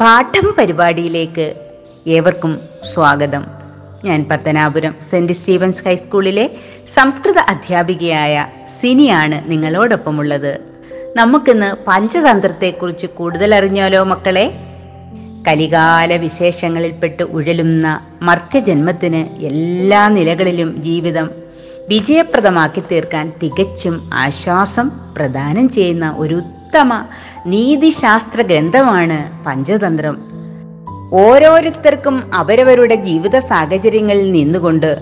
പാഠം പരിപാടിയിലേക്ക് ഏവർക്കും സ്വാഗതം. ഞാൻ പത്തനാപുരം സെന്റ് സ്റ്റീവൻസ് ഹൈസ്കൂളിലെ സംസ്കൃത അധ്യാപികയായ സിനിയാണ് നിങ്ങളോടൊപ്പമുള്ളത്. നമുക്കിന്ന് പഞ്ചതന്ത്രത്തെക്കുറിച്ച് കൂടുതൽ അറിഞ്ഞാലോ മക്കളെ? കലികാല വിശേഷങ്ങളിൽപ്പെട്ട് ഉഴലുന്ന മർത്യജന്മത്തിന് എല്ലാ നിലകളിലും ജീവിതം വിജയപ്രദമാക്കി തീർക്കാൻ തികച്ചും ആശ്വാസം പ്രദാനം ചെയ്യുന്ന ഒരു ഉത്തമ നീതിശാസ്ത്ര ഗ്രന്ഥമാണ് പഞ്ചതന്ത്രം. ഓരോരുത്തർക്കും അവരവരുടെ ജീവിത സാഹചര്യങ്ങളിൽ നിന്നുകൊണ്ട്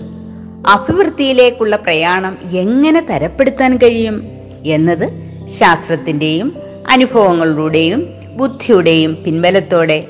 അഭിവൃദ്ധിയിലേക്കുള്ള പ്രയാണം എങ്ങനെ തരപ്പെടുത്താൻ കഴിയും എന്നത് ശാസ്ത്രത്തിന്റെയും അനുഭവങ്ങളുടെയും ബുദ്ധിയുടെയും പിൻബലത്തോടെ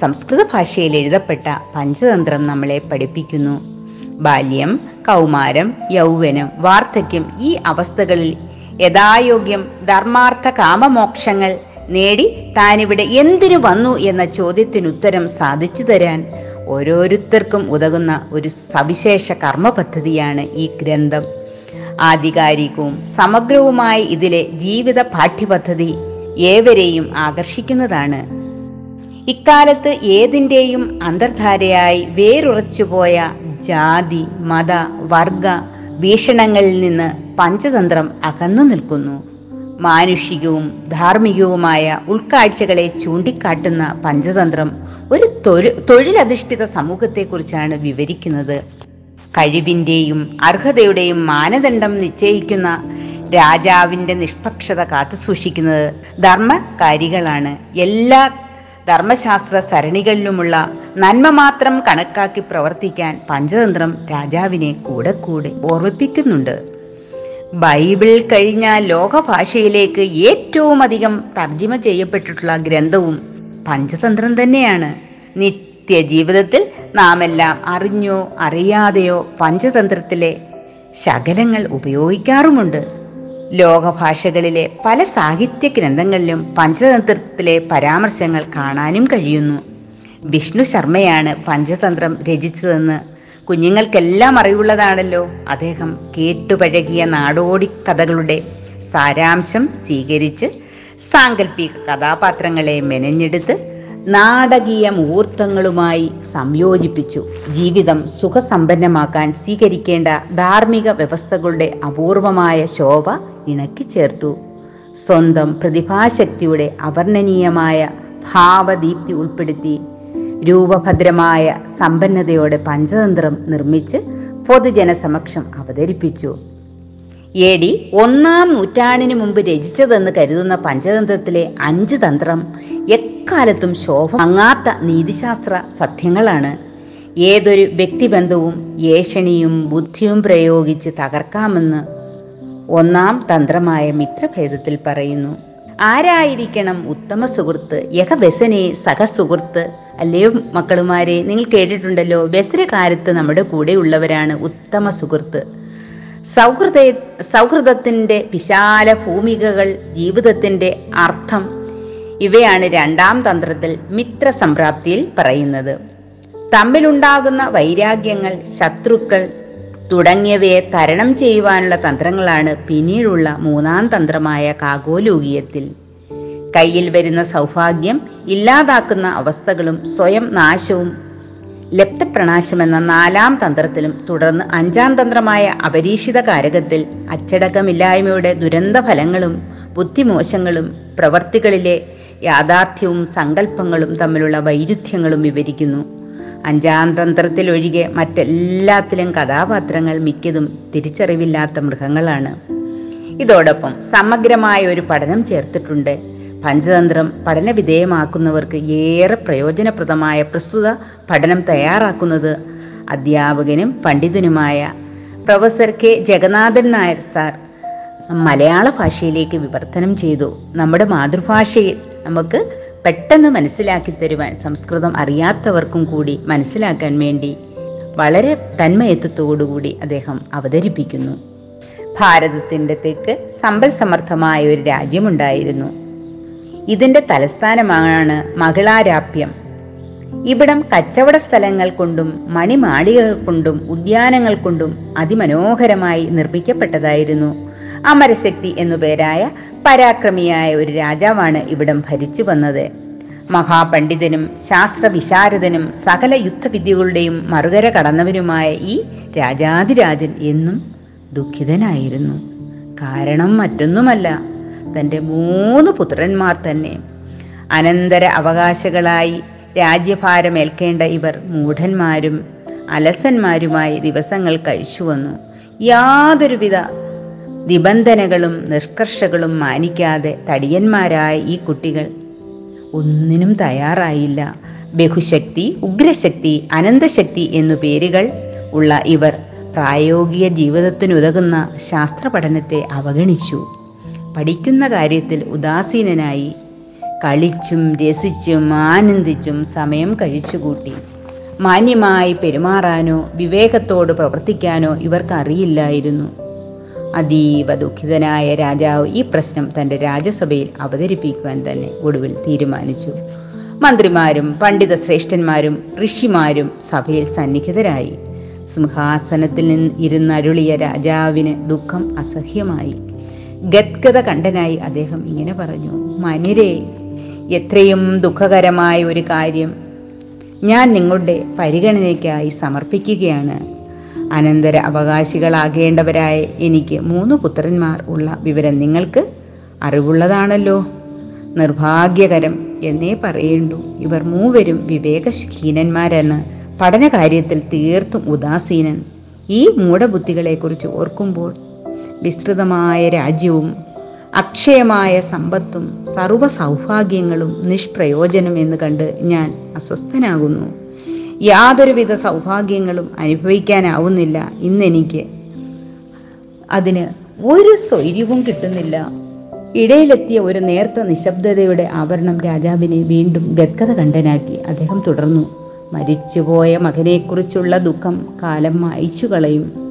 സംസ്കൃത ഭാഷയിൽ എഴുതപ്പെട്ട പഞ്ചതന്ത്രം നമ്മളെ പഠിപ്പിക്കുന്നു. ബാല്യം കൗമാരം യൗവനം വാർദ്ധക്യം ഈ അവസ്ഥകളിൽ യഥായോഗ്യം ധർമാർത്ഥ കാമമോക്ഷങ്ങൾ നേടി താനിവിടെ എന്തിനു വന്നു എന്ന ചോദ്യത്തിനുത്തരം സാധിച്ചു തരാൻ ഓരോരുത്തർക്കും ഉതകുന്ന ഒരു സവിശേഷ കർമ്മ പദ്ധതിയാണ് ഈ ഗ്രന്ഥം. ആധികാരികവും സമഗ്രവുമായ ഇതിലെ ജീവിത പാഠ്യപദ്ധതി ഏവരെയും ആകർഷിക്കുന്നതാണ്. ഇക്കാലത്ത് ഏതിന്റെയും അന്തർധാരയായി വേരുറച്ചുപോയ ജാതി മത വർഗ വീക്ഷണങ്ങളിൽ നിന്ന് പഞ്ചതന്ത്രം അകന്നു നിൽക്കുന്നു. മാനുഷികവും ധാർമ്മികവുമായ ഉൾക്കാഴ്ചകളെ ചൂണ്ടിക്കാട്ടുന്ന പഞ്ചതന്ത്രം ഒരു തൊഴിലധിഷ്ഠിത സമൂഹത്തെക്കുറിച്ചാണ് വിവരിക്കുന്നത്. കഴിവിന്റെയും അർഹതയുടെയും മാനദണ്ഡം നിശ്ചയിക്കുന്ന രാജാവിന്റെ നിഷ്പക്ഷത കാത്തുസൂക്ഷിക്കുന്നത് ധർമ്മകാരികളാണ്. എല്ലാ ധർമ്മശാസ്ത്ര സരണികളിലുമുള്ള നന്മ മാത്രം കണക്കാക്കി പ്രവർത്തിക്കാൻ പഞ്ചതന്ത്രം രാജാവിനെ കൂടെ കൂടെ ഓർമ്മിപ്പിക്കുന്നുണ്ട്. ബൈബിൾ കഴിഞ്ഞ ലോകഭാഷയിലേക്ക് ഏറ്റവും അധികം തർജിമ ചെയ്യപ്പെട്ടിട്ടുള്ള ഗ്രന്ഥവും പഞ്ചതന്ത്രം തന്നെയാണ്. നിത്യജീവിതത്തിൽ നാം എല്ലാം അറിഞ്ഞോ അറിയാതെയോ പഞ്ചതന്ത്രത്തിലെ ശകലങ്ങൾ ഉപയോഗിക്കാറുമുണ്ട്. ലോകഭാഷകളിലെ പല സാഹിത്യ ഗ്രന്ഥങ്ങളിലും പഞ്ചതന്ത്രത്തിലെ പരാമർശങ്ങൾ കാണാനും കഴിയുന്നു. വിഷ്ണു ശർമ്മയാണ് പഞ്ചതന്ത്രം രചിച്ചതെന്ന് കുഞ്ഞുങ്ങൾക്കെല്ലാം അറിവുള്ളതാണല്ലോ. അദ്ദേഹം കേട്ടുപഴകിയ നാടോടി കഥകളുടെ സാരാംശം സ്വീകരിച്ച് സാങ്കല്പിക കഥാപാത്രങ്ങളെ മെനഞ്ഞെടുത്ത് നാടകീയ മുഹൂർത്തങ്ങളുമായി സംയോജിപ്പിച്ചു. ജീവിതം സുഖസമ്പന്നമാക്കാൻ സ്വീകരിക്കേണ്ട ധാർമ്മിക വ്യവസ്ഥകളുടെ അപൂർവമായ ശോഭ ഇണക്കി ചേർത്തു. സ്വന്തം പ്രതിഭാശക്തിയുടെ അവർണനീയമായ ഭാവദീപ്തി ഉൾപ്പെടുത്തി രൂപഭദ്രമായ സമ്പന്നതയോടെ പഞ്ചതന്ത്രം നിർമ്മിച്ച് പൊതുജനസമക്ഷം അവതരിപ്പിച്ചു. എ ഡി ഒന്നാം നൂറ്റാണ്ടിന് മുമ്പ് രചിച്ചതെന്ന് കരുതുന്ന പഞ്ചതന്ത്രത്തിലെ അഞ്ച് തന്ത്രം എക്കാലത്തും ശോഭ അങ്ങാത്ത നീതിശാസ്ത്ര സത്യങ്ങളാണ്. ഏതൊരു വ്യക്തിബന്ധവും ഏഷണിയും ബുദ്ധിയും പ്രയോഗിച്ച് തകർക്കാമെന്ന് ഒന്നാം തന്ത്രമായ മിത്രഭേദത്തിൽ പറയുന്നു. ആരായിരിക്കണം ഉത്തമ സുഹൃത്ത്? യഹ ബസനെ സഹസുഹൃത്ത് അല്ലയോ മക്കളുമാരെ നിങ്ങൾ കേട്ടിട്ടുണ്ടല്ലോ ബസരകാലത്ത് നമ്മുടെ കൂടെയുള്ളവരാണ് ഉത്തമ സുഹൃത്ത്. സൗഹൃദ സൗഹൃദത്തിന്റെ വിശാല ഭൂമികകൾ ജീവിതത്തിന്റെ അർത്ഥം. ഇവയാണ് രണ്ടാം തന്ത്രത്തിൽ മിത്ര സംപ്രാപ്തിയിൽ പറയുന്നത്. തമ്മിലുണ്ടാകുന്ന വൈരാഗ്യങ്ങൾ ശത്രുക്കൾ തുടങ്ങിയവയെ തരണം ചെയ്യുവാനുള്ള തന്ത്രങ്ങളാണ് പിന്നീടുള്ള മൂന്നാം തന്ത്രമായ കാഗോലൂകിയത്തിൽ. കയ്യിൽ വരുന്ന സൗഭാഗ്യം ഇല്ലാതാക്കുന്ന അവസ്ഥകളും സ്വയം നാശവും ലപ്തപ്രണാശമെന്ന നാലാം തന്ത്രത്തിലും തുടർന്ന് അഞ്ചാം തന്ത്രമായ അപരീക്ഷിത കാരകത്തിൽ അച്ചടക്കമില്ലായ്മയുടെ ദുരന്ത ഫലങ്ങളും ബുദ്ധിമോശങ്ങളും പ്രവർത്തികളിലെ യാഥാർത്ഥ്യവും സങ്കല്പങ്ങളും തമ്മിലുള്ള വൈരുദ്ധ്യങ്ങളും വിവരിക്കുന്നു. അഞ്ചാം തന്ത്രത്തിലൊഴികെ മറ്റെല്ലാത്തിലും കഥാപാത്രങ്ങൾ മിക്കതും തിരിച്ചറിവില്ലാത്ത മൃഗങ്ങളാണ്. ഇതോടൊപ്പം സമഗ്രമായ ഒരു പഠനം ചേർത്തിട്ടുണ്ട്. പഞ്ചതന്ത്രം പഠന വിധേയമാക്കുന്നവർക്ക് ഏറെ പ്രയോജനപ്രദമായ പ്രസ്തുത പഠനം തയ്യാറാക്കുന്നത് അധ്യാപകനും പണ്ഡിതനുമായ professor K. Jagannathan Nair sir Malayala ഭാഷയിലേക്ക് വിവർത്തനം ചെയ്തു. നമ്മുടെ മാതൃഭാഷയിൽ നമുക്ക് പെട്ടെന്ന് മനസ്സിലാക്കി തരുവാൻ സംസ്കൃതം അറിയാത്തവർക്കും കൂടി മനസ്സിലാക്കാൻ വേണ്ടി വളരെ തന്മയത്വത്തോടുകൂടി അദ്ദേഹം അവതരിപ്പിക്കുന്നു. ഭാരതത്തിന്റെ തെക്ക് സമ്പൽ സമർത്ഥമായ ഒരു രാജ്യമുണ്ടായിരുന്നു. ഇതിന്റെ തലസ്ഥാനമാണ് മകളാരാപ്യം ഇവിടം കച്ചവട സ്ഥലങ്ങൾ കൊണ്ടും മണിമാളികകൾ കൊണ്ടും ഉദ്യാനങ്ങൾ കൊണ്ടും അതിമനോഹരമായി നിർമ്മിക്കപ്പെട്ടതായിരുന്നു. അമരശക്തി എന്നു പേരായ പരാക്രമിയായ ഒരു രാജാവാണ് ഇവിടം ഭരിച്ചു വന്നത്. മഹാപണ്ഡിതനും ശാസ്ത്രവിശാരദനും സകല യുദ്ധവിദ്യകളുടെയും മറുകര കടന്നവരുമായ ഈ രാജാതിരാജൻ എന്നും ദുഃഖിതനായിരുന്നു. കാരണം മറ്റൊന്നുമല്ല തന്റെ മൂന്ന് പുത്രന്മാർ തന്നെ. അനന്തര അവകാശകളായി രാജ്യഭാരമേൽക്കേണ്ട ഇവർ മൂഢന്മാരും അലസന്മാരുമായി ദിവസങ്ങൾ കഴിച്ചു വന്നു. യാതൊരുവിധ നിബന്ധനകളും നിഷ്കർഷകളും മാനിക്കാതെ തടിയന്മാരായ ഈ കുട്ടികൾ ഒന്നിനും തയ്യാറായില്ല. ബഹുശക്തി ഉഗ്രശക്തി അനന്തശക്തി എന്നു പേരുകൾ ഉള്ള ഇവർ പ്രായോഗിക ജീവിതത്തിനുതകുന്ന ശാസ്ത്ര പഠനത്തെ അവഗണിച്ചു. പഠിക്കുന്ന കാര്യത്തിൽ ഉദാസീനനായി കളിച്ചും രസിച്ചും ആനന്ദിച്ചും സമയം കഴിച്ചുകൂട്ടി. മാന്യമായി പെരുമാറാനോ വിവേകത്തോട് പ്രവർത്തിക്കാനോ ഇവർക്ക് അറിയില്ലായിരുന്നു. അതീവ ദുഃഖിതനായ രാജാവ് ഈ പ്രശ്നം തന്റെ രാജ്യസഭയിൽ അവതരിപ്പിക്കുവാൻ തന്നെ ഒടുവിൽ തീരുമാനിച്ചു. മന്ത്രിമാരും പണ്ഡിത ശ്രേഷ്ഠന്മാരും ഋഷിമാരും സഭയിൽ സന്നിഹിതരായി. സിംഹാസനത്തിൽ നിന്ന് ഇരുന്നരുളിയ രാജാവിന് ദുഃഖം അസഹ്യമായി. ഗദ്ഗത കണ്ഠനായി അദ്ദേഹം ഇങ്ങനെ പറഞ്ഞു മനിരെ എത്രയും ദുഃഖകരമായ ഒരു കാര്യം ഞാൻ നിങ്ങളുടെ പരിഗണനയ്ക്കായി സമർപ്പിക്കുകയാണ്. അനന്തര അവകാശികളാകേണ്ടവരായ എനിക്ക് മൂന്ന് പുത്രന്മാർ ഉള്ള വിവരം നിങ്ങൾക്ക് അറിവുള്ളതാണല്ലോ. നിർഭാഗ്യകരം എന്നേ പറയേണ്ടു. ഇവർ മൂവരും വിവേകഹീനന്മാരെന്ന് പഠനകാര്യത്തിൽ തീർത്തും ഉദാസീനൻ. ഈ മൂഢബുദ്ധികളെക്കുറിച്ച് ഓർക്കുമ്പോൾ വിസ്തൃതമായ രാജ്യവും അക്ഷയമായ സമ്പത്തും സർവ സൗഭാഗ്യങ്ങളും നിഷ്പ്രയോജനം എന്ന് കണ്ട് ഞാൻ അസ്വസ്ഥനാകുന്നു. യാതൊരുവിധ സൗഭാഗ്യങ്ങളും അനുഭവിക്കാനാവുന്നില്ല ഇന്നെനിക്ക്. അതിന് ഒരു സ്വൈര്യവും കിട്ടുന്നില്ല. ഇടയിലെത്തിയ ഒരു നേർത്ത നിശബ്ദതയുടെ ആവരണം രാജാവിനെ വീണ്ടും ഗത്കഥ കണ്ടനാക്കി അദ്ദേഹം തുടർന്നു. മരിച്ചുപോയ മകനെക്കുറിച്ചുള്ള ദുഃഖം കാലം മായ്ച്ചു കളയും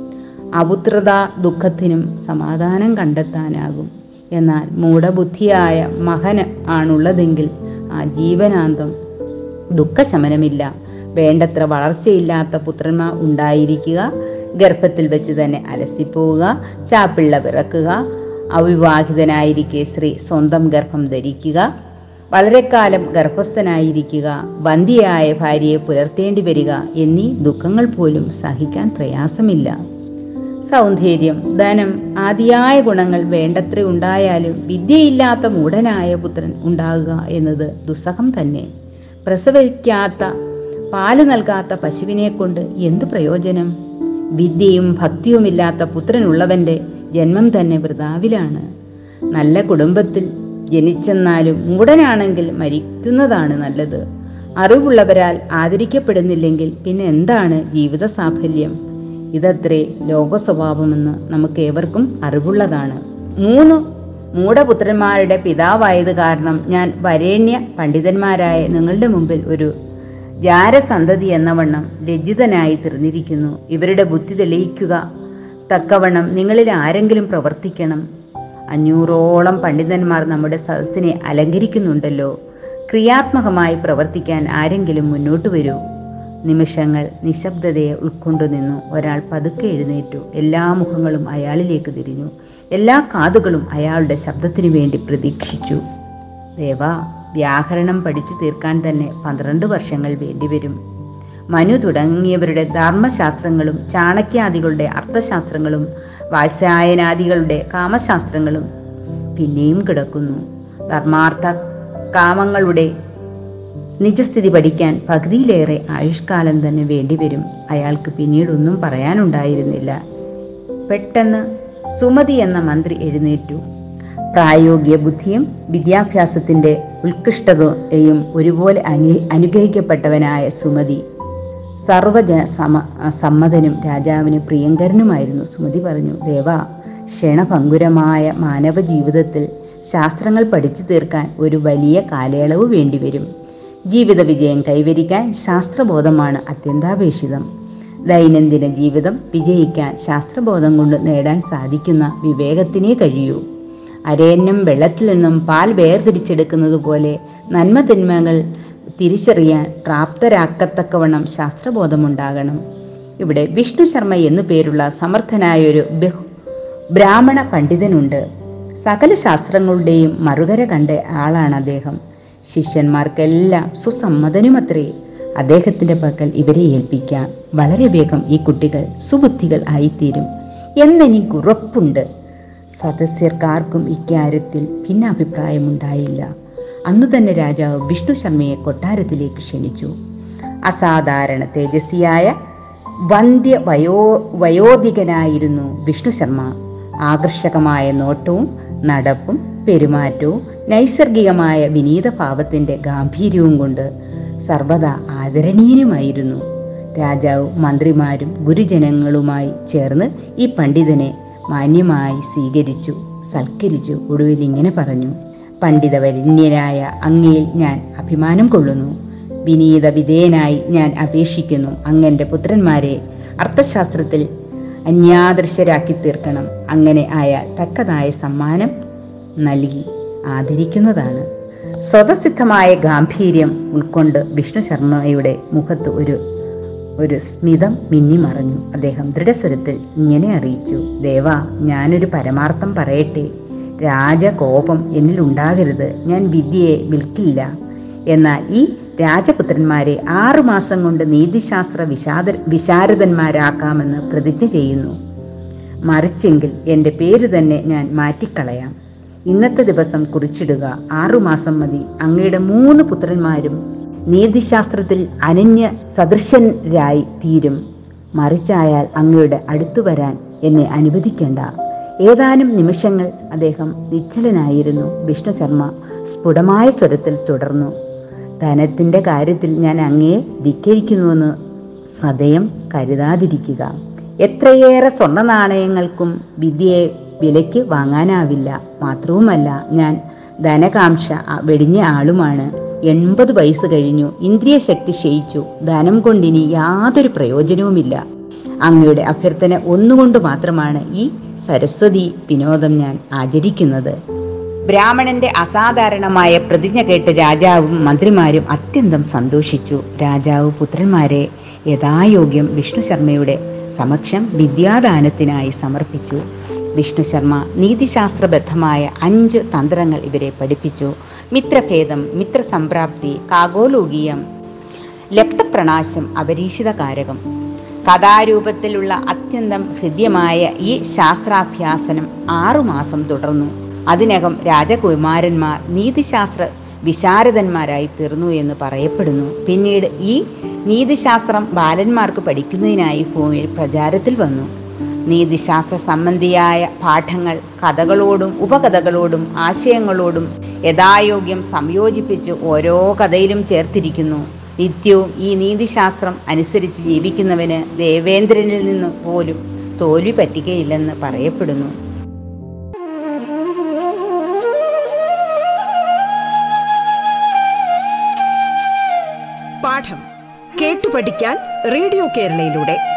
അപുത്രത ദുഃഖത്തിനും സമാധാനം കണ്ടെത്താനാകും. എന്നാൽ മൂഢബുദ്ധിയായ മകന് ആണുള്ളതെങ്കിൽ ആ ജീവനാന്തം ദുഃഖശമനമില്ല. വേണ്ടത്ര വളർച്ചയില്ലാത്ത പുത്രന്മാർ ഉണ്ടായിരിക്കുക ഗർഭത്തിൽ വെച്ച് തന്നെ അലസിപ്പോവുക ചാപ്പിള്ള പിറക്കുക അവിവാഹിതനായിരിക്കെ സ്ത്രീ സ്വന്തം ഗർഭം ധരിക്കുക വളരെക്കാലം ഗർഭസ്ഥനായിരിക്കുക ബന്ധിയായ ഭാര്യയെ പുലർത്തേണ്ടി വരിക എന്നീ ദുഃഖങ്ങൾ പോലും സഹിക്കാൻ പ്രയാസമില്ല. സൗന്ദര്യം. ധനം ആദിയായ ഗുണങ്ങൾ വേണ്ടത്ര ഉണ്ടായാലും വിദ്യയില്ലാത്ത മൂഢനായ പുത്രൻ ഉണ്ടാകുക എന്നത് ദുസ്സഹം തന്നെ. പ്രസവിക്കാത്ത പാൽ നൽകാത്ത പശുവിനെ കൊണ്ട് എന്തു പ്രയോജനം? വിദ്യയും ഭക്തിയുമില്ലാത്ത പുത്രനുള്ളവന്റെ ജന്മം തന്നെ വൃതാവിലാണ്. നല്ല കുടുംബത്തിൽ ജനിച്ചെന്നാലും മൂടനാണെങ്കിൽ മരിക്കുന്നതാണ് നല്ലത്. അറിവുള്ളവരാൽ ആദരിക്കപ്പെടുന്നില്ലെങ്കിൽ പിന്നെ എന്താണ് ജീവിത സാഫല്യം ഇതത്രേ ലോക സ്വഭാവമെന്ന് നമുക്ക് ഏവർക്കും അറിവുള്ളതാണ്. മൂന്ന് മൂഢപുത്രന്മാരുടെ പിതാവായത് കാരണം ഞാൻ വരേണ്യ പണ്ഡിതന്മാരായ നിങ്ങളുടെ മുമ്പിൽ ഒരു ജാരസന്തതി എന്നവണ്ണം ലജ്ജിതനായി തീർന്നിരിക്കുന്നു ഇവരുടെ ബുദ്ധി തെളിയിക്കുക തക്കവണ്ണം നിങ്ങളിൽ ആരെങ്കിലും പ്രവർത്തിക്കണം. അഞ്ഞൂറോളം പണ്ഡിതന്മാർ നമ്മുടെ സദസ്സിനെ അലങ്കരിക്കുന്നുണ്ടല്ലോ. ക്രിയാത്മകമായി പ്രവർത്തിക്കാൻ ആരെങ്കിലും മുന്നോട്ട് വരൂ. നിമിഷങ്ങൾ നിശബ്ദതയെ ഉൾക്കൊണ്ടു നിന്നു ഒരാൾ പതുക്കെ എഴുന്നേറ്റു. എല്ലാ മുഖങ്ങളും അയാളിലേക്ക് തിരിഞ്ഞു. എല്ലാ കാതുകളും അയാളുടെ ശബ്ദത്തിനു വേണ്ടി പ്രതീക്ഷിച്ചു. ദേവ വ്യാകരണം പഠിച്ചു തീർക്കാൻ തന്നെ പന്ത്രണ്ട് വർഷങ്ങൾ വേണ്ടിവരും. മനു തുടങ്ങിയവരുടെ ധർമ്മശാസ്ത്രങ്ങളും ചാണക്യാദികളുടെ അർത്ഥശാസ്ത്രങ്ങളും വാത്സായനാദികളുടെ കാമശാസ്ത്രങ്ങളും പിന്നെയും കിടക്കുന്നു. ധർമാർത്ഥ കാമങ്ങളുടെ നിജസ്ഥിതി പഠിക്കാൻ പകുതിയിലേറെ ആയുഷ്കാലം തന്നെ വേണ്ടിവരും. അയാൾക്ക് പിന്നീടൊന്നും പറയാനുണ്ടായിരുന്നില്ല. പെട്ടെന്ന് സുമതി എന്ന മന്ത്രി എഴുന്നേറ്റു. പ്രായോഗിക ബുദ്ധിയും വിദ്യാഭ്യാസത്തിന്റെ ഉത്കൃഷ്ടതയും ഒരുപോലെ അനു അനുഗ്രഹിക്കപ്പെട്ടവനായ സുമതി. സർവജ സമ സമ്മതനും രാജാവിന് പ്രിയങ്കരനുമായിരുന്നു സുമതി പറഞ്ഞു. ദേവ ക്ഷണഭങ്കുരമായ മാനവ ജീവിതത്തിൽ ശാസ്ത്രങ്ങൾ പഠിച്ചു തീർക്കാൻ ഒരു വലിയ കാലയളവ് വേണ്ടിവരും. ജീവിത വിജയം കൈവരിക്കാൻ ശാസ്ത്രബോധമാണ് അത്യന്താപേക്ഷിതം. ദൈനംദിന ജീവിതം വിജയിക്കാൻ ശാസ്ത്രബോധം കൊണ്ട് നേടാൻ സാധിക്കുന്ന വിവേകത്തിനേ കഴിയൂ. അരയന്നം വെള്ളത്തിൽ നിന്നും പാൽ വേർതിരിച്ചെടുക്കുന്നത് പോലെ നന്മ തിന്മകൾ തിരിച്ചറിയാൻ പ്രാപ്തരാക്കത്തക്കവണ്ണം ശാസ്ത്രബോധമുണ്ടാകണം. ഇവിടെ വിഷ്ണു ശർമ്മ എന്നു പേരുള്ള സമർത്ഥനായൊരു ബഹു ബ്രാഹ്മണ പണ്ഡിതനുണ്ട്. സകല ശാസ്ത്രങ്ങളുടെയും മറുകര കണ്ട ആളാണ് അദ്ദേഹം. ശിഷ്യന്മാർക്കെല്ലാം സുസമ്മതനുമത്രേ. അദ്ദേഹത്തിന്റെ പക്കൽ ഇവരെ ഏൽപ്പിക്കാം വളരെ വേഗം ഈ കുട്ടികൾ സുബുദ്ധികൾ ആയിത്തീരും. എന്നെനിക്ക് ഉറപ്പുണ്ട്. സദസ്യർക്കാർക്കും ഇക്കാര്യത്തിൽ ഭിന്നാഭിപ്രായമുണ്ടായില്ല അന്നു തന്നെ രാജാവ് വിഷ്ണു ശർമ്മയെ കൊട്ടാരത്തിലേക്ക് ക്ഷണിച്ചു. അസാധാരണ തേജസ്വിയായ വന്ധ്യ വയോ വയോധികനായിരുന്നു വിഷ്ണു ശർമ്മ. ആകർഷകമായ നോട്ടവും നടപ്പും പെരുമാറ്റവും നൈസർഗികമായ വിനീത ഭാവത്തിന്റെ ഗാംഭീര്യവും കൊണ്ട് സർവദാ ആദരണീയനുമായിരുന്നു. രാജാവും മന്ത്രിമാരും ഗുരുജനങ്ങളുമായി ചേർന്ന് ഈ പണ്ഡിതനെ മാന്യമായി സ്വീകരിച്ചു സൽക്കരിച്ചു ഒടുവിൽ ഇങ്ങനെ പറഞ്ഞു. പണ്ഡിതവരണ്യനായ അങ്ങയിൽ ഞാൻ അഭിമാനം കൊള്ളുന്നു. വിനീത വിധേയനായി ഞാൻ അപേക്ഷിക്കുന്നു. അങ്ങന്റെ പുത്രന്മാരെ അർത്ഥശാസ്ത്രത്തിൽ അന്യാദൃശരാക്കി തീർക്കണം. അങ്ങനെ ആയാൽ തക്കതായ സമ്മാനം നൽകി. ആദരിക്കുന്നതാണ്. സ്വതസിദ്ധമായ ഗാംഭീര്യം ഉൾക്കൊണ്ട് വിഷ്ണു ശർമ്മയുടെ മുഖത്ത് ഒരു ഒരു സ്മിതം മിന്നിമറഞ്ഞു അദ്ദേഹം ദൃഢസ്വരത്തിൽ ഇങ്ങനെ അറിയിച്ചു ദേവ ഞാനൊരു പരമാർത്ഥം പറയട്ടെ. രാജകോപം എന്നിൽ ഉണ്ടാകരുത്. ഞാൻ വിദ്യയെ വിൽക്കില്ല. എന്നാൽ ഈ രാജപുത്രന്മാരെ ആറുമാസം കൊണ്ട് നീതിശാസ്ത്ര വിശാദ വിശാരദന്മാരാക്കാമെന്ന് പ്രതിജ്ഞ ചെയ്യുന്നു. മറിച്ചെങ്കിൽ എന്റെ പേര് തന്നെ ഞാൻ മാറ്റിക്കളയാം. ഇന്നത്തെ ദിവസം കുറിച്ചിടുക. ആറുമാസം മതി. അങ്ങയുടെ മൂന്ന് പുത്രന്മാരും നീതിശാസ്ത്രത്തിൽ അനന്യ സദൃശരായി തീരും. മറിച്ചായാൽ അങ്ങയുടെ അടുത്തു വരാൻ എന്നെ അനുവദിക്കേണ്ട. ഏതാനും നിമിഷങ്ങൾ അദ്ദേഹം നിശ്ചലനായിരുന്നു. വിഷ്ണു ശർമ്മ സ്ഫുടമായ സ്വരത്തിൽ തുടർന്നു. ധനത്തിന്റെ കാര്യത്തിൽ ഞാൻ അങ്ങയെ ധിക്കരിക്കുന്നുവെന്ന് സദയം കരുതാതിരിക്കുക. എത്രയേറെ സ്വർണ നാണയങ്ങൾക്കും വിദ്യയെ വിലയ്ക്ക് വാങ്ങാനാവില്ല. മാത്രവുമല്ല ഞാൻ ധനകാംക്ഷ വെടിഞ്ഞ ആളുമാണ്. എൺപത് വയസ്സ് കഴിഞ്ഞു ഇന്ദ്രിയ ശക്തി ക്ഷയിച്ചു. ധനം കൊണ്ടിനി യാതൊരു പ്രയോജനവുമില്ല. അങ്ങയുടെ അഭ്യർത്ഥന ഒന്നുകൊണ്ട് മാത്രമാണ് ഈ സരസ്വതി വിനോദം ഞാൻ ആചരിക്കുന്നത്. ബ്രാഹ്മണന്റെ അസാധാരണമായ പ്രതിജ്ഞ കേട്ട് രാജാവും മന്ത്രിമാരും അത്യന്തം സന്തോഷിച്ചു. രാജാവ് പുത്രന്മാരെ യഥായോഗ്യം വിഷ്ണു ശർമ്മയുടെ സമക്ഷം വിദ്യാദാനത്തിനായി സമർപ്പിച്ചു. വിഷ്ണു ശർമ്മ നീതിശാസ്ത്രബദ്ധമായ അഞ്ച് തന്ത്രങ്ങൾ ഇവരെ പഠിപ്പിച്ചു. മിത്രഭേദം മിത്രസംപ്രാപ്തി കാഗോലോകീയം ലപ്തപ്രണാശം അപരീക്ഷിതകാരകം. കഥാരൂപത്തിലുള്ള അത്യന്തം ഹൃദ്യമായ ഈ ശാസ്ത്രാഭ്യാസനം ആറുമാസം തുടർന്നു. അതിനകം രാജകുമാരന്മാർ നീതിശാസ്ത്ര വിശാരദന്മാരായി തീർന്നു എന്ന് പറയപ്പെടുന്നു. പിന്നീട് ഈ നീതിശാസ്ത്രം ബാലന്മാർക്ക് പഠിക്കുന്നതിനായി ഭൂമിയിൽ പ്രചാരത്തിൽ വന്നു. നീതിശാസ്ത്ര സംബന്ധിയായ പാഠങ്ങൾ കഥകളോടും ഉപകഥകളോടും ആശയങ്ങളോടും യഥായോഗ്യം സംയോജിപ്പിച്ച് ഓരോ കഥയിലും ചേർത്തിരിക്കുന്നു. നിത്യവും ഈ നീതിശാസ്ത്രം അനുസരിച്ച് ജീവിക്കുന്നവന് ദേവേന്ദ്രനിൽ നിന്നും പോലും തോൽവി പറ്റുകയില്ലെന്ന് പറയപ്പെടുന്നു. പാഠം കേട്ടു പഠിക്കാൻ റേഡിയോ കേരളയിലൂടെ.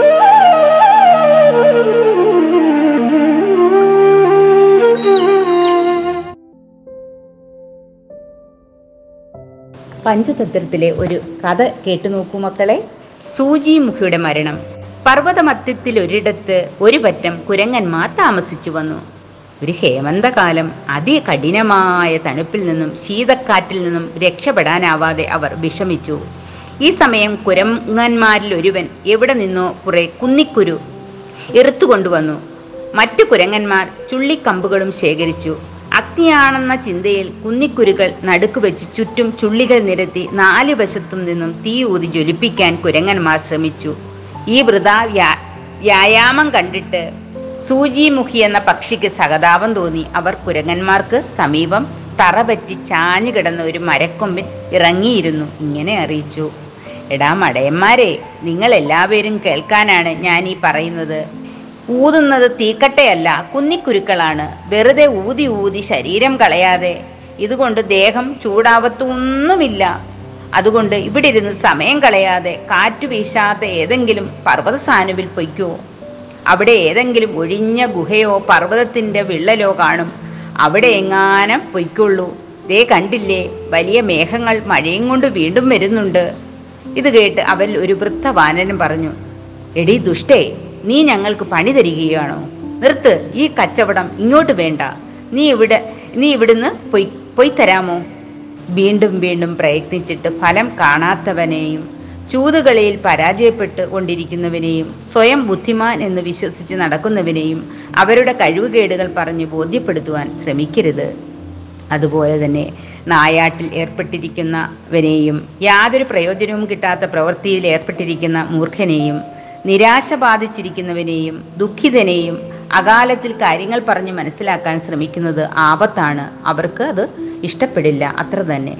പഞ്ചതന്ത്രത്തിലെ ഒരു കഥ കേട്ടു നോക്കൂ മക്കളെ. സൂചി മുഖിയുടെ മരണം. പർവതമധ്യത്തിൽ ഒരിടത്ത് ഒരു പറ്റം കുരങ്ങന്മാർ താമസിച്ചു വന്നു. ഒരു ഹേമന്തകാലം അതി കഠിനമായ തണുപ്പിൽ നിന്നും ശീതക്കാറ്റിൽ നിന്നും രക്ഷപ്പെടാനാവാതെ അവർ വിഷമിച്ചു. ഈ സമയം കുരങ്ങന്മാരിൽ ഒരുവൻ എവിടെ നിന്നോ കുറെ കുന്നിക്കുരു എറുത്തുകൊണ്ടുവന്നു. മറ്റു കുരങ്ങന്മാർ ചുള്ളിക്കമ്പുകളും ശേഖരിച്ചു. അഗ്നിയാണെന്ന ചിന്തയിൽ കുന്നിക്കുരുകൾ നടുക്ക് വെച്ച് ചുറ്റും ചുള്ളികൾ നിരത്തി നാല് വശത്തും നിന്നും തീ ഊതി ജ്വലിപ്പിക്കാൻ കുരങ്ങന്മാർ ശ്രമിച്ചു. ഈ വൃതാ വ്യാ വ്യായാമം കണ്ടിട്ട് സൂചിമുഖി എന്ന പക്ഷിക്ക് സഹതാപം തോന്നി. അവർ കുരങ്ങന്മാർക്ക് സമീപം തറപറ്റി ചാഞ്ഞു കിടന്ന ഒരു മരക്കൊമ്പിൽ ഇറങ്ങിയിരുന്നു. ഇങ്ങനെ അറിയിച്ചു. എടാ മടയന്മാരെ നിങ്ങൾ എല്ലാവരും കേൾക്കാനാണ് ഞാൻ ഈ പറയുന്നത്. ഊതുന്നത് തീക്കട്ടയല്ല കുന്നിക്കുരുക്കളാണ്. വെറുതെ ഊതി ഊതി ശരീരം കളയാതെ. ഇതുകൊണ്ട് ദേഹം ചൂടാവത്തൊന്നുമില്ല. അതുകൊണ്ട് ഇവിടെ ഇരുന്ന് സമയം കളയാതെ കാറ്റു വീശാത്ത ഏതെങ്കിലും പർവത സാനുവിൽ പൊയ്ക്കോ. അവിടെ ഏതെങ്കിലും ഒഴിഞ്ഞ ഗുഹയോ പർവതത്തിന്റെ വിള്ളലോ കാണും. അവിടെ എങ്ങാനും പൊയ്ക്കൊള്ളൂ. ദേ കണ്ടില്ലേ വലിയ മേഘങ്ങൾ മഴയും കൊണ്ട് വീണ്ടും വരുന്നുണ്ട്. ഇത് കേട്ട് അവൻ ഒരു വൃദ്ധ വാനനം പറഞ്ഞു എടി ദുഷ്ടേ നീ ഞങ്ങൾക്ക് പണി തരികയാണോ? നിർത്ത് ഈ കച്ചവടം ഇങ്ങോട്ട് വേണ്ട. നീ ഇവിടെ നീ ഇവിടുന്ന് പൊയ് പൊയ് തരാമോ? വീണ്ടും വീണ്ടും പ്രയത്നിച്ചിട്ട് ഫലം കാണാത്തവനെയും ചൂതുകളിയിൽ പരാജയപ്പെട്ട് കൊണ്ടിരിക്കുന്നവനെയും സ്വയം ബുദ്ധിമാൻ എന്ന് വിശ്വസിച്ച് നടക്കുന്നവനെയും അവരുടെ കഴിവുകേടുകൾ പറഞ്ഞ് ബോധ്യപ്പെടുത്തുവാൻ ശ്രമിക്കരുത്. അതുപോലെ തന്നെ നായാട്ടിൽ ഏർപ്പെട്ടിരിക്കുന്നവനെയും യാതൊരു പ്രയോജനവും കിട്ടാത്ത പ്രവൃത്തിയിൽ ഏർപ്പെട്ടിരിക്കുന്ന മൂർഖനെയും നിരാശ ബാധിച്ചിരിക്കുന്നവനെയും ദുഃഖിതനെയും അകാലത്തിൽ കാര്യങ്ങൾ പറഞ്ഞ് മനസ്സിലാക്കാൻ ശ്രമിക്കുന്നത് ആപത്താണ്. അവർക്ക് അത് ഇഷ്ടപ്പെടില്ല. അത്ര തന്നെ.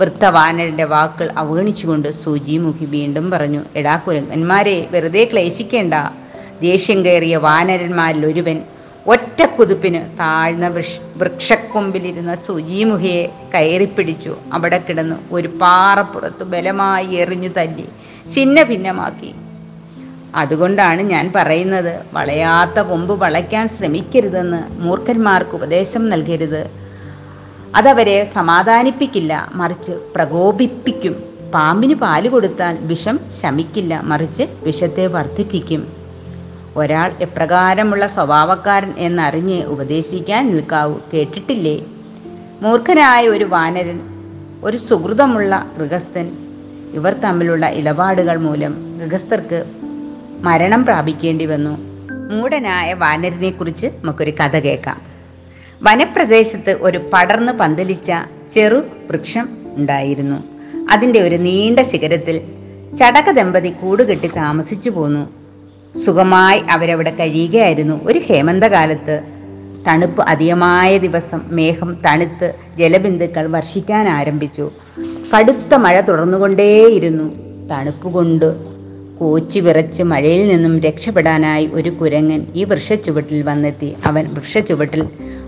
വൃദ്ധവാനരന്റെ വാക്കുകൾ അവഗണിച്ചുകൊണ്ട് സൂചിമുഖി വീണ്ടും പറഞ്ഞു എടാ കുരങ്ങന്മാരെ വെറുതെ ക്ലേശിക്കേണ്ട. ദേഷ്യം കയറിയ വാനരന്മാരിൽ ഒരുവൻ ഒറ്റ കുതിപ്പിന് താഴ്ന്ന വൃക്ഷ വൃക്ഷക്കൊമ്പിലിരുന്ന സുജീമുഖയെ കയറിപ്പിടിച്ചു. അവിടെ കിടന്ന് ഒരു പാറപ്പുറത്ത് ബലമായി എറിഞ്ഞു തല്ലി ഛിന്ന ഭിന്നമാക്കി അതുകൊണ്ടാണ് ഞാൻ പറയുന്നത്. വളയാത്ത കൊമ്പ് വളയ്ക്കാൻ ശ്രമിക്കരുതെന്ന് മൂർഖന്മാർക്ക് ഉപദേശം നൽകരുത്. അതവരെ സമാധാനിപ്പിക്കില്ല മറിച്ച് പ്രകോപിപ്പിക്കും. പാമ്പിന് പാൽ കൊടുത്താൽ വിഷം ശമിക്കില്ല മറിച്ച് വിഷത്തെ വർദ്ധിപ്പിക്കും. ഒരാൾ എപ്രകാരമുള്ള സ്വഭാവക്കാരൻ എന്നറിഞ്ഞ് ഉപദേശിക്കാൻ നിൽക്കാവൂ. കേട്ടിട്ടില്ലേ? മൂർഖനായ ഒരു വാനരൻ ഒരു സുഹൃതമുള്ള ഗൃഹസ്ഥൻ. ഇവർ തമ്മിലുള്ള ഇടപാടുകൾ മൂലം ഗൃഹസ്ഥർക്ക് മരണം പ്രാപിക്കേണ്ടി വന്നു. മൂടനായ വാനരനെക്കുറിച്ച് നമുക്കൊരു കഥ കേൾക്കാം. വനപ്രദേശത്ത് ഒരു പടർന്നു പന്തലിച്ച ചെറു വൃക്ഷം ഉണ്ടായിരുന്നു. അതിന്റെ ഒരു നീണ്ട ശിഖരത്തിൽ ചടക ദമ്പതി കൂടുകെട്ടി താമസിച്ചു പോന്നു. സുഖമായി അവരവിടെ കഴിയുകയായിരുന്നു. ഒരു ഹേമന്തകാലത്ത് തണുപ്പ് അധികമായ ദിവസം മേഘം തണുത്ത് ജലബിന്ദുക്കൾ വർഷിക്കാൻ ആരംഭിച്ചു. കടുത്ത മഴ തുടർന്നുകൊണ്ടേയിരുന്നു തണുപ്പ് കൊണ്ട് കോച്ചി വിറച്ച് മഴയിൽ നിന്നും രക്ഷപ്പെടാനായി ഒരു കുരങ്ങൻ ഈ വൃക്ഷച്ചുവട്ടിൽ വന്നെത്തി. അവൻ വൃക്ഷച്ചുവട്ടിൽ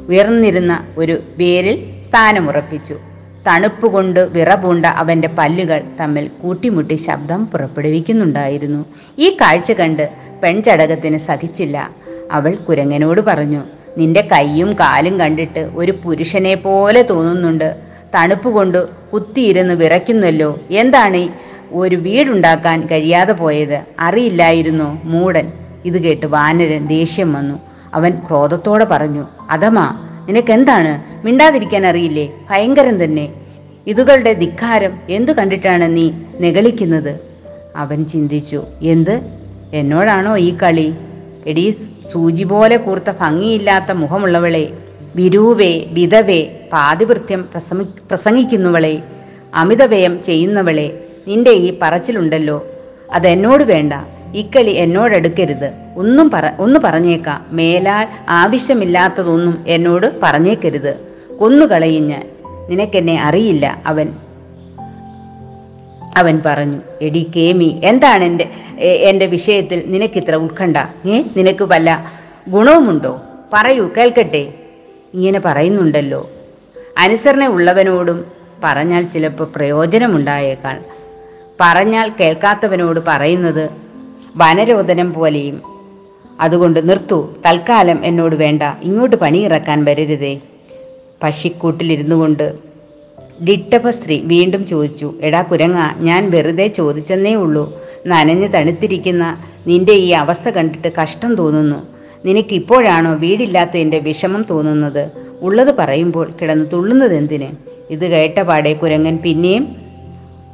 ഉയർന്നിരുന്ന ഒരു വേരിൽ സ്ഥാനമുറപ്പിച്ചു. തണുപ്പ് കൊണ്ട് വിറപൂണ്ട അവന്റെ പല്ലുകൾ തമ്മിൽ കൂട്ടിമുട്ടി ശബ്ദം പുറപ്പെടുവിക്കുന്നുണ്ടായിരുന്നു. ഈ കാഴ്ച കണ്ട് പെൺചടകത്തിന് സഹിച്ചില്ല. അവൾ കുരങ്ങനോട് പറഞ്ഞു നിന്റെ കൈയും കാലും കണ്ടിട്ട് ഒരു പുരുഷനെ പോലെ തോന്നുന്നുണ്ട്. തണുപ്പ് കൊണ്ട് കുത്തിയിരുന്ന് വിറയ്ക്കുന്നല്ലോ. എന്താണ് ഒരു വീടുണ്ടാക്കാൻ കഴിയാതെ പോയത്. അറിയില്ലായിരുന്നു മൂടൻ. ഇത് കേട്ട് വാനരൻ ദേഷ്യം വന്നു. അവൻ ക്രോധത്തോടെ പറഞ്ഞു അതമാ നിനക്കെന്താണ്? മിണ്ടാതിരിക്കാൻ അറിയില്ലേ? ഭയങ്കരം തന്നെ. ഇതുകളുടെ ധിക്കാരം എന്തു കണ്ടിട്ടാണ് നീ നെകളിക്കുന്നത്? അവൻ ചിന്തിച്ചു എന്ത്? എന്നോടാണോ ഈ കളി? എടീ സൂചി പോലെ കൂർത്ത ഭംഗിയില്ലാത്ത മുഖമുള്ളവളെ. വിരൂപേ വിധവേ പാതിവൃത്യം പ്രസംഗിക്കുന്നവളെ. അമിതവ്യയം ചെയ്യുന്നവളെ. നിന്റെ ഈ പറച്ചിലുണ്ടല്ലോ. അതെന്നോട് വേണ്ട. ഇക്കളി എന്നോടെടുക്കരുത് ഒന്നും പറ ഒന്ന് പറഞ്ഞേക്കാം. മേലാൽ ആവശ്യമില്ലാത്തതൊന്നും എന്നോട് പറഞ്ഞേക്കരുത്. കൊന്നുകളയും ഞാൻ. നിനക്കെന്നെ അറിയില്ല അവൻ. അവൻ പറഞ്ഞു എടി കേമി എന്താണ് എന്റെ എന്റെ വിഷയത്തിൽ നിനക്കിത്ര ഉത്കണ്ഠ? ഏ നിനക്ക് വല്ല ഗുണവുമുണ്ടോ? പറയൂ കേൾക്കട്ടെ. ഇങ്ങനെ പറയുന്നുണ്ടല്ലോ. അനുസരണ ഉള്ളവനോടും പറഞ്ഞാൽ ചിലപ്പോൾ പ്രയോജനമുണ്ടായേക്കാൾ പറഞ്ഞാൽ കേൾക്കാത്തവനോട് പറയുന്നത് വനരോദനം പോലെയും. അതുകൊണ്ട് നിർത്തു തൽക്കാലം എന്നോട് വേണ്ട ഇങ്ങോട്ട് പണിയിറക്കാൻ വരരുതേ. പക്ഷിക്കൂട്ടിലിരുന്നു കൊണ്ട് ഡിട്ടപ്പ സ്ത്രീ വീണ്ടും ചോദിച്ചു എടാ കുരങ്ങ ഞാൻ വെറുതെ ചോദിച്ചെന്നേ ഉള്ളൂ. നനഞ്ഞ് തണുത്തിരിക്കുന്ന നിന്റെ ഈ അവസ്ഥ കണ്ടിട്ട് കഷ്ടം തോന്നുന്നു. നിനക്ക് ഇപ്പോഴാണോ വീടില്ലാത്തതിന്റെ വിഷമം തോന്നുന്നത്? ഉള്ളത് പറയുമ്പോൾ കിടന്ന് തുള്ളുന്നത് എന്തിന് ഇത് കേട്ട കേട്ടപാടെ കുരങ്ങൻ പിന്നെയും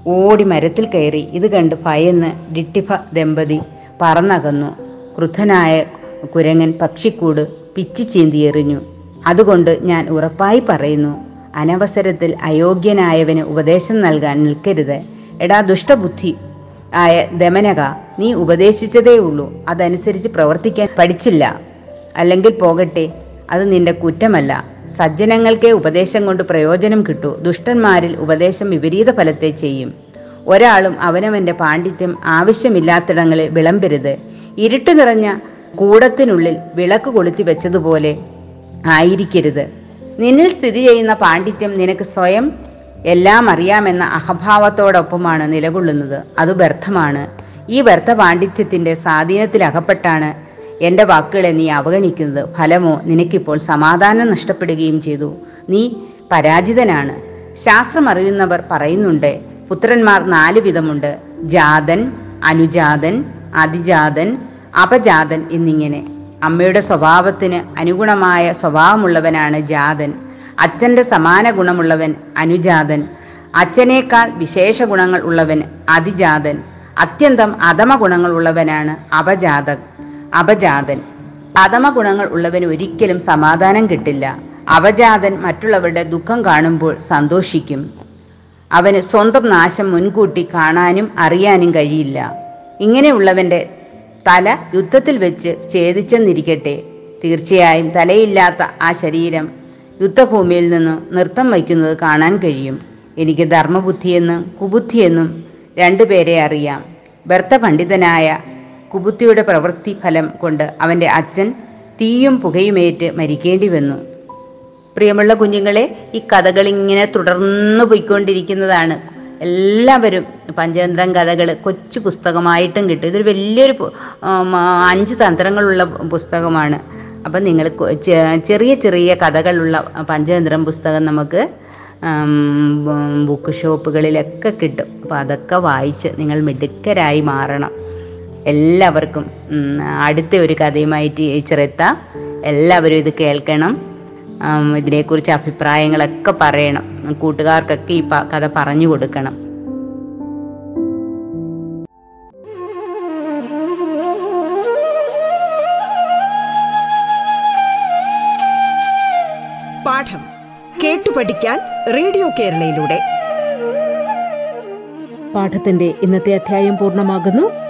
ഓടി മരത്തിൽ കയറി. ഇത് കണ്ട് ഭയന്ന് ഡിട്ടിഫ ദമ്പതി പറന്നകന്നു. ക്രുദ്ധനായ കുരങ്ങൻ പക്ഷിക്കൂട് പിച്ചി ചീന്തിയെറിഞ്ഞു. അതുകൊണ്ട് ഞാൻ ഉറപ്പായി പറയുന്നു അനവസരത്തിൽ അയോഗ്യനായവന് ഉപദേശം നൽകാൻ നിൽക്കരുത്. എടാ ദുഷ്ടബുദ്ധി ആയ ദമനക നീ ഉപദേശിച്ചതേ ഉള്ളൂ. അതനുസരിച്ച് പ്രവർത്തിക്കാൻ പഠിച്ചില്ല. അല്ലെങ്കിൽ പോകട്ടെ അത് നിന്റെ കുറ്റമല്ല. സജ്ജനങ്ങൾക്കേ ഉപദേശം കൊണ്ട് പ്രയോജനം കിട്ടൂ. ദുഷ്ടന്മാരിൽ ഉപദേശം വിപരീത ഫലത്തെ ചെയ്യും. ഒരാളും അവനവന്റെ പാണ്ഡിത്യം ആവശ്യമില്ലാത്തിടങ്ങളിൽ വിളമ്പരുത്. ഇരുട്ട് നിറഞ്ഞ കൂടത്തിനുള്ളിൽ വിളക്ക് കൊളുത്തി വെച്ചതുപോലെ ആയിരിക്കരുത്. നിന്നിൽ സ്ഥിതി ചെയ്യുന്ന പാണ്ഡിത്യം നിനക്ക് സ്വയം എല്ലാം അറിയാമെന്ന അഹഭാവത്തോടൊപ്പമാണ് നിലകൊള്ളുന്നത്. അത് വ്യർത്ഥമാണ്. ഈ വ്യർത്ഥ പാണ്ഡിത്യത്തിന്റെ സ്വാധീനത്തിലകപ്പെട്ടാണ് എന്റെ വാക്കുകളെ നീ അവഗണിക്കുന്നത് ഫലമോ നിനക്കിപ്പോൾ സമാധാനം നഷ്ടപ്പെടുകയും ചെയ്തു. നീ പരാജിതനാണ്. ശാസ്ത്രം അറിയുന്നവർ പറയുന്നുണ്ട് പുത്രന്മാർ നാല് വിധമുണ്ട് ജാതൻ അനുജാതൻ അതിജാതൻ അപജാതൻ എന്നിങ്ങനെ. അമ്മയുടെ സ്വഭാവത്തിന് അനുഗുണമായ സ്വഭാവമുള്ളവനാണ് ജാതൻ. അച്ഛന്റെ സമാന ഗുണമുള്ളവൻ അനുജാതൻ. അച്ഛനേക്കാൾ വിശേഷ ഗുണങ്ങൾ ഉള്ളവൻ അതിജാതൻ. അത്യന്തം അധമ ഗുണങ്ങൾ ഉള്ളവനാണ് അപജാത അപജാതൻ. അധമ ഗുണങ്ങൾ ഉള്ളവന് ഒരിക്കലും സമാധാനം കിട്ടില്ല. അവജാതൻ മറ്റുള്ളവരുടെ ദുഃഖം കാണുമ്പോൾ സന്തോഷിക്കും. അവന് സ്വന്തം നാശം മുൻകൂട്ടി കാണാനും അറിയാനും കഴിയില്ല. ഇങ്ങനെയുള്ളവന്റെ തല യുദ്ധത്തിൽ വെച്ച് ഛേദിച്ചെന്നിരിക്കട്ടെ. തീർച്ചയായും തലയില്ലാത്ത ആ ശരീരം യുദ്ധഭൂമിയിൽ നിന്ന് നൃത്തം വയ്ക്കുന്നത് കാണാൻ കഴിയും. എനിക്ക് ധർമ്മബുദ്ധിയെന്നും കുബുദ്ധിയെന്നും രണ്ടുപേരെ അറിയാം. വ്യർത്ഥ പണ്ഡിതനായ കുബുദ്ധിയുടെ പ്രവൃത്തി ഫലം കൊണ്ട് അവന്റെ അച്ഛൻ തീയും പുകയുമേറ്റ് മരിക്കേണ്ടി വന്നു പ്രിയമുള്ള കുഞ്ഞുങ്ങളെ ഈ കഥകളിങ്ങനെ തുടർന്ന് പോയിക്കൊണ്ടിരിക്കുന്നതാണ്. എല്ലാവരും പഞ്ചതന്ത്രം കഥകൾ കൊച്ചു പുസ്തകമായിട്ടും കിട്ടും. ഇതൊരു വലിയൊരു അഞ്ച് തന്ത്രങ്ങളുള്ള പുസ്തകമാണ്. അപ്പം നിങ്ങൾ ചെറിയ ചെറിയ കഥകളുള്ള പഞ്ചതന്ത്രം പുസ്തകം നമുക്ക് ബുക്ക് ഷോപ്പുകളിലൊക്കെ കിട്ടും. അപ്പോൾ അതൊക്കെ വായിച്ച് നിങ്ങൾ മിടുക്കരായി മാറണം. എല്ലാവർക്കും അടുത്ത ഒരു കഥയുമായിട്ട് ടീച്ചറെത്താം എല്ലാവരും ഇത് കേൾക്കണം. ഇതിനെക്കുറിച്ച് അഭിപ്രായങ്ങളൊക്കെ പറയണം. കൂട്ടുകാർക്കൊക്കെ ഈ കഥ പറഞ്ഞു കൊടുക്കണം. പാഠം കേട്ടു പഠിക്കാൻ റേഡിയോ കേരളയിലൂടെ. പാഠത്തിന്റെ ഇന്നത്തെ അധ്യായം പൂർണമാകുന്നു.